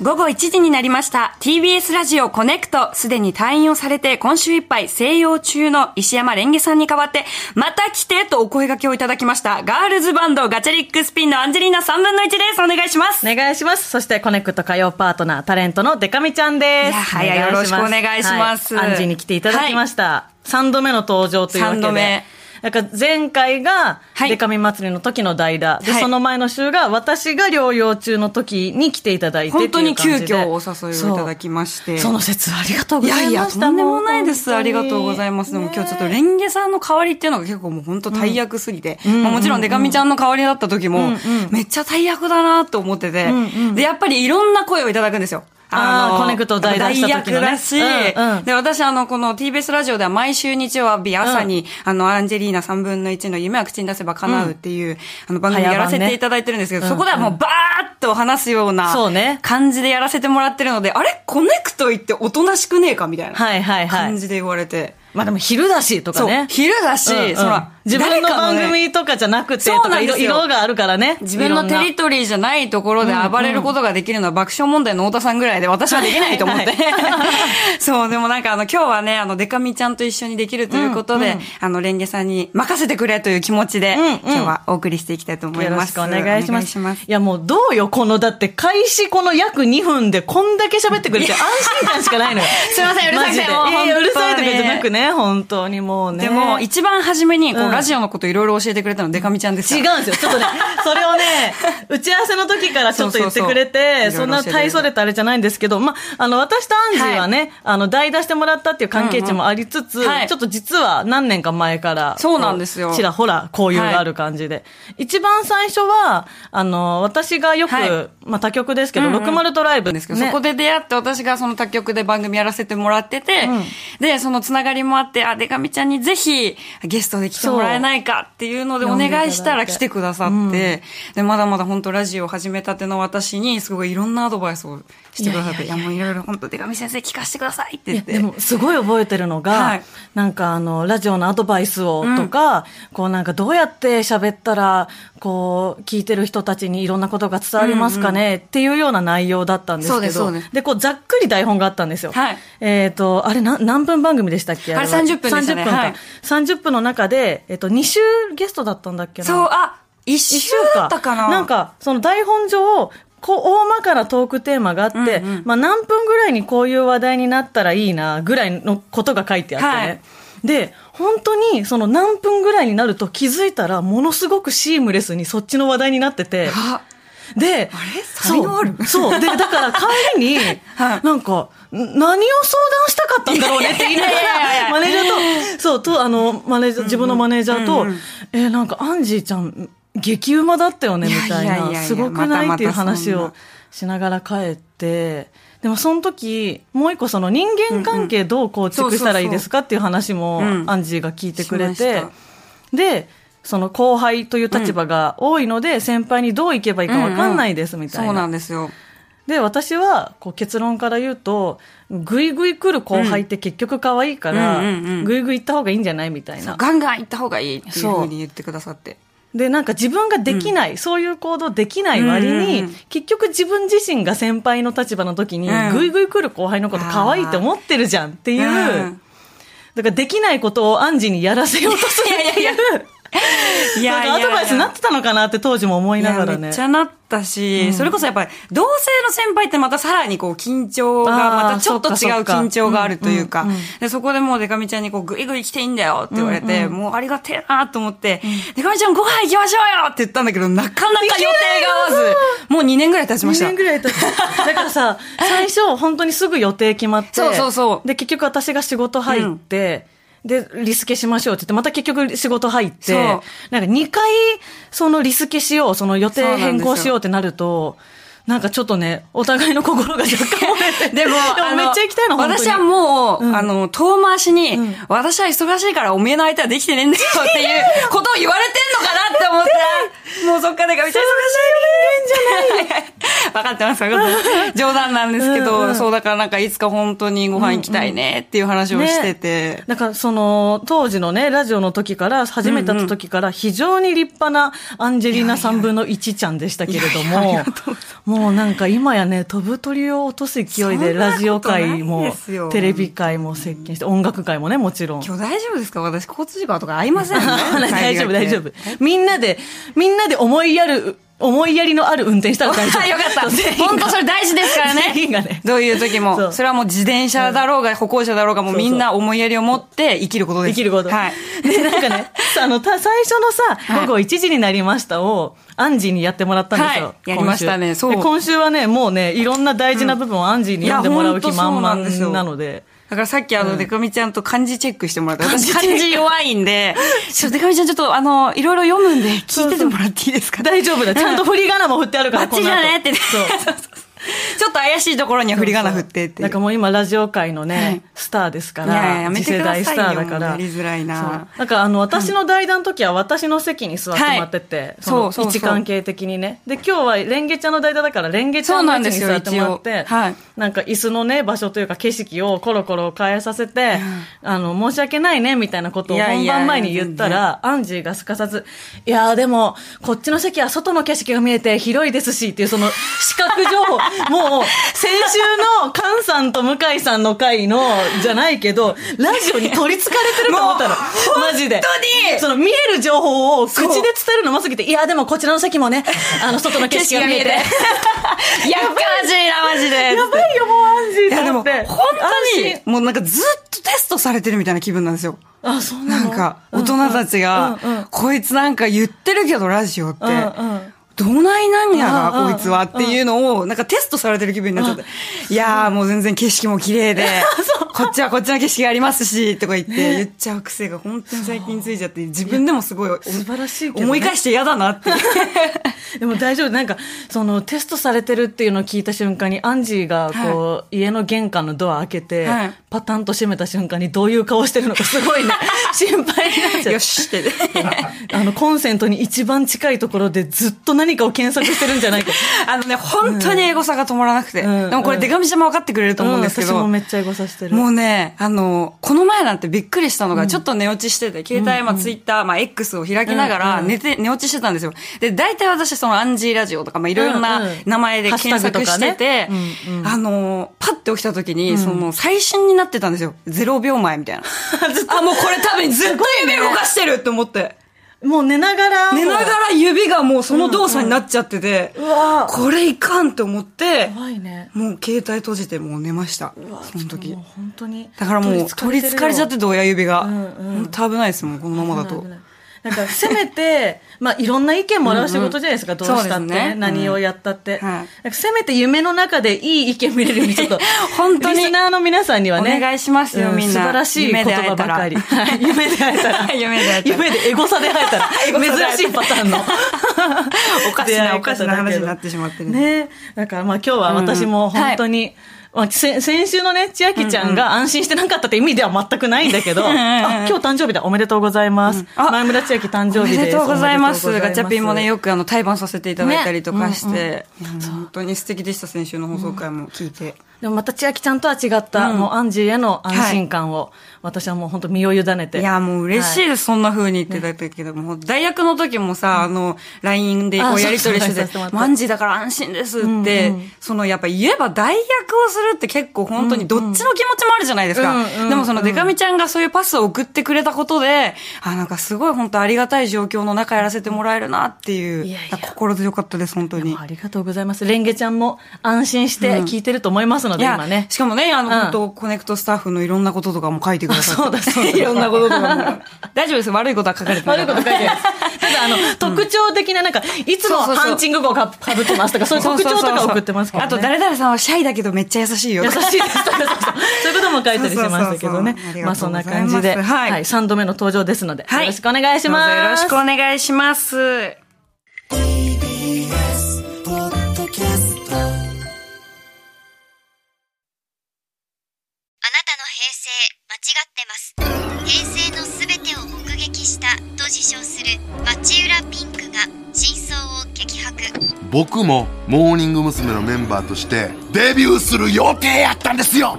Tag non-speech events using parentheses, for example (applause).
午後1時になりました。TBS ラジオコネクト、すでに退院をされて今週いっぱい静養中の石山蓮華さんに代わって、また来てとお声掛けをいただきました。ガールズバンドガチャリックスピンのアンジェリーナ3分の1です。お願いします。お願いします。そしてコネクト火曜パートナー、タレントのでか美ちゃんです。いやはやよろしくお願いしますはいアンジーに来ていただきました。3度目の登場というわけで。三度目なんか前回が、はい。でか美祭りの時の代打。で、はい。その前の週が、私が療養中の時に来ていただいて本当に急遽お誘いをいただきまして。その説ありがとうごいざいました。やいや、とんでもないです。ありがとうございます。でも今日ちょっとレンゲさんの代わりっていうのが結構もう本当大役すぎて、まあもちろんデカミちゃんの代わりだった時も、めっちゃ大役だなと思ってて、で、やっぱりいろんな声をいただくんですよ。あーコネクト代打した時のね。だし、うんうん。で、私あの、この TBS ラジオでは毎週日曜日朝に、あの、アンジェリーナ3分の1の夢は口に出せば叶うっていう、あの番組やらせていただいてるんですけど、ねそこではもうバーッと話すようなそうね。感じでやらせてもらってるので、あれ？コネクト行っておとなしくねえかみたいな。はいはいはい。感じで言われて。まあでも昼だしとかそうね。、昼だし、うんうんそら、自分の番組とかじゃなくて色色があるからね。自分のテリトリーじゃないところで暴れることができるのは爆笑問題の太田さんぐらいで私はできないと思って。はい (laughs) そう、でもなんかあの今日はね、あのデカミちゃんと一緒にできるということで、あのレンゲさんに任せてくれという気持ちで、うんうん今日はお送りしていきたいと思います。よろしくお願いします。いします。いやもうどうよ、この、だって開始この約2分でこんだけ喋ってくれて安心感しかないのよ。(laughs) すいませんうるさいマジで。いもうるさいとかじゃなく本ね、本当にもうね。でも、一番初めにこう、うん。ラジオのこといろいろ教えてくれたのデカミちゃんです。違うんですよ。ちょっとね、(laughs) それをね、打ち合わせの時からちょっと言ってくれそうて、そうそうんそな大それたあれじゃないんですけど、ま、あの、私とアンジーはね、あの、代打してもらったっていう関係値もありつつ、うんうんはい。ちょっと実は何年か前から、そうなんですよ。こうちらほら交友がある感じで。一番最初は、あの、私がよく、はい。まあ、他局ですけど、うんうん。60トライブですけど、ねそこで出会って私がその他局で番組やらせてもらってて、で、そのつながりもあって、あ、デカミちゃんにぜひゲストで来てもらえないかっていうのでお願いしたら来てくださって、で、まだまだ本当ラジオを始めたての私にすごいいろんなアドバイスをしてくださって、いやもういろいろ本当デカミ先生聞かせてくださいって言って。でもすごい覚えてるのが、はい。なんかあのラジオのアドバイスをとか、こうなんかどうやって喋ったらこう聞いてる人たちにいろんなことが伝わりますかね、っていうような内容だったんですけどでこうざっくり台本があったんですよ。はい。えっ、とあれな何分番組でしたっけ？あれは30分でしたね。30分か、はい。30分の中で、えっと2週ゲストだったんだっけな？そう、あ、一週だったかな。なんか、その台本上、こう、大まかなトークテーマがあって、うんうん。まあ何分ぐらいにこういう話題になったらいいな、ぐらいのことが書いてあって。ね。はい。で、本当にその何分ぐらいになると気づいたら、ものすごくシームレスにそっちの話題になってて、あ、で、あれ？才能ある？そう。そう。で、だから帰りに、(laughs) はい。なんか、ん何を相談したかったんだろうねって言いながら、マネージャーと、そう、と、あの、マネージャー、自分のマネージャーと、えーなんか、アンジーちゃん、激うまだったよね、みたいな。すごくないっていう話をしながら帰って、でもその時、もう一個その人間関係どう構築したらいいですかっていう話もうんアンジーが聞いてくれてで、その後輩という立場が多いので、先輩にどういけばいいか分かんないですみたいそうなな。んですよ。で、私はこう結論から言うと、ぐいぐい来る後輩って結局可愛いからうんうんうんうん、ぐいぐい行った方がいいんじゃないみたいな。ガンガン行った方がいいっていうふうに言ってくださって。で、なんか自分ができない、そういう行動できない割に、うんうんうん。結局自分自身が先輩の立場の時に、うん。ぐいぐい来る後輩のこと可愛いって思ってるじゃんっていう、うん。だからできないことをアンジにやらせようとするっていう、いやな (laughs) んかアドバイスになってたのかなって当時も思いながらねいやめっち。ゃなったし、それこそやっぱり、同性の先輩ってまたさらにこう緊張が、またちょっと違う緊張があるというかうんうんうん、で、そこでもうデカミちゃんにこう、ぐいぐい来ていいんだよって言われて、もうありがてえなと思って、デカミちゃんご飯行きましょうよって言ったんだけど、なかなか予定が合わず、(laughs) もう2年ぐらい経ちま2した。年ぐらい経って。だからさ、最初、本当にすぐ予定決まって。(laughs) そうそうそうで、結局私が仕事入って、で、リスケしましょうって言って、また結局仕事入って、なんか2回、そのリスケしよう、その予定変更しようってなると、なんかちょっとね、お互いの心が若干折れて。でも、あのめっちゃ行きたいの、本当に。私はもう、うんあの、遠回しに、ん私は忙しいからおめえの相手はできてねえんだよって (laughs) いうことを言われてんのかなって思ったら、もうそっかでかみちゃん忙しいじゃない。(laughs) (laughs) 分かってます。冗談なんですけど、そう、だからなんかいつか本当にご飯行きたいねっていう話をしてて。だからその、当時のね、ラジオの時から、始めた時から、非常に立派なアンジェリーナ3分の1ちゃんでしたけれども、もうなんか今やね、飛ぶ鳥を落とす勢いで、ラジオ界も、テレビ界も接近して、音楽界もね、もちろん。今日大丈夫ですか？私、交通事故とか合いませんね。(laughs) 大丈夫、大丈夫。みんなで、みんなで思いやる、思いやりのある運転したら大丈夫。(laughs) よかった。本当それ大事ですからね。ね。どういう時も。それはもう自転車だろうが、歩行者だろうが、もうみんな思いやりを持って生きることです。生きること。はい。で、なんかね、あの、た、最初のさ、午後1時になりましたを、アンジーにやってもらったんですよ。はい、やりましたね、そう。今週はね、もうね、いろんな大事な部分をアンジーに読んでもらう気満々なので。だからさっきあの、デカミちゃんと漢字チェックしてもらった。私漢字弱いんで、(laughs) ちょ、デカミちゃんちょっとあの、いろいろ読むんで聞いててもらっていいですか？大丈夫だ。ちゃんと振り仮名も振ってあるから、こっちじゃねって。そう。(laughs) ちょっと怪しいところには振り仮名振ってってなんかもう今ラジオ界のね、スターですから、次世代スターだから。やりづらいな。なんかあの、私の代打の時は私の席に座ってもらってて、そう、位置関係的にね。で、今日はレンゲちゃんの代打だから、レンゲちゃんの位置に座ってもらって、はい。なんか椅子のね、場所というか景色をコロコロ変えさせて、あの、申し訳ないね、みたいなことを本番前に言ったら、アンジーがすかさず、いやーでも、こっちの席は外の景色が見えて広いですし、っていうその、視覚情報、もう、先週の菅さんと向井さんの回の、じゃないけど、ラジオに取り憑かれてると思ったの。マジで。本当にその見える情報を口で伝えるのうますぎて、いや、でもこちらの席もね、あの、外の景色が見えて。やばいな、マジで。やばいよ、もうアンジーいや、でも、本当に、もうなんかずっとテストされてるみたいな気分なんですよ。あ、そうなの？なんか、大人たちが、こいつなんか言ってるけど、ラジオって。どないなんやが、こいつはっていうのを、なんかテストされてる気分になっちゃって。いやーもう全然景色も綺麗で、(laughs) こっちはこっちの景色がありますし、とか言って言っちゃう癖が本当に最近ついちゃって、自分でもすごい素晴らしい思い返して嫌だなって。(laughs) でも大丈夫。なんか、そのテストされてるっていうのを聞いた瞬間に、アンジーがこう、家の玄関のドア開けて、パタンと閉めた瞬間にどういう顔してるのかすごいね、(laughs) 心配になっちゃう。よしって。(laughs) あの、コンセントに一番近いところでずっと何かを検索してるんじゃないか。あのね、本当にエゴサが止まらなくて。でもこれ、デカミちゃんも分かってくれると思うんですけど。私もめっちゃエゴサしてる。もうね、あの、この前なんてびっくりしたのが、ちょっと寝落ちしてて、携帯、まあ、ツイッター、まあ、X を開きながら、寝て、寝落ちしてたんですよ。で、大体私、その、アンジーラジオとか、まあ、いろいろな名前で検索してて、あの、パッて起きた時に、その、最新になってたんですよ。0秒前みたいな。(laughs) あ、もうこれ多分ずっと指動かしてるって思って。もう寝ながら。寝ながら指がもうその動作になっちゃってて、うんうん、これいかんって思って、怖いね。もう携帯閉じてもう寝ました。その時。本当に。だからもう取り憑かれちゃってて親指が。うんうん、本当危ないですもん、このままだと。なんか、せめて、(laughs) まあ、いろんな意見もらう仕事じゃないですか、うんうん、どうしたって、ね、何をやったって、うんはい、せめて夢の中でいい意見見れるように、ちょっと、(laughs) 本当に。リスナーの皆さんにはね。お願いしますよ、みんな。素晴らしい言葉ばかり。(laughs) 夢で会えたら。夢で会えたら。夢でエゴサで会えたら。珍しいパターンの。おかしな、おかしな話になってしまってね。ねだからまあ今日は私も本当に、うんはいまあ、先週のね、千秋ちゃんが安心してなかったって意味では全くないんだけど、(laughs) あ、今日誕生日だ、おめでとうございます。うん、前村千秋誕生日です。おめでとうございます。ガチャピンもね、よくあの、対バンさせていただいたりとかして、ね。うん。うん、本当に素敵でした、先週の放送回も。聞いて。でもまた千秋ちゃんとは違った、もうアンジーへの安心感を、私はもう本当身を委ねて。いや、もう嬉しいです、そんな風に言っていたけど、もう大学の時もさ、あの、LINE でこうやりとりしてて、アンジーだから安心ですって、そのやっぱ言えば代役をするって結構本当にどっちの気持ちもあるじゃないですか。でもそのデカミちゃんがそういうパスを送ってくれたことで、あ、なんかすごい本当ありがたい状況の中やらせてもらえるなっていう、心強かったです、本当に。ありがとうございます。レンゲちゃんも安心して聞いてると思いますので、今ね。しかもね、あの、本当コネクトスタッフのいろんなこととかも書いてくださって。そうだ、そうだ。いろんなこととかも。大丈夫です。悪いことは書かれてない。悪いこと書いてない。ただ、あの、特徴的な、なんか、いつもハンチング号かぶってますとか、そういう特徴とか送ってますから、あと、誰々さんはシャイだけどめっちゃ優しいよ。優しいです。そういうことも書いたりしましたけどね。まあ、そんな感じで、はい。3度目の登場ですので、よろしくお願いします。よろしくお願いします。あなたの平成間違ってます平成のすべてを目撃したと自称する町浦ピンクが真相を激白僕もモーニング娘。のメンバーとしてデビューする予定やったんですよ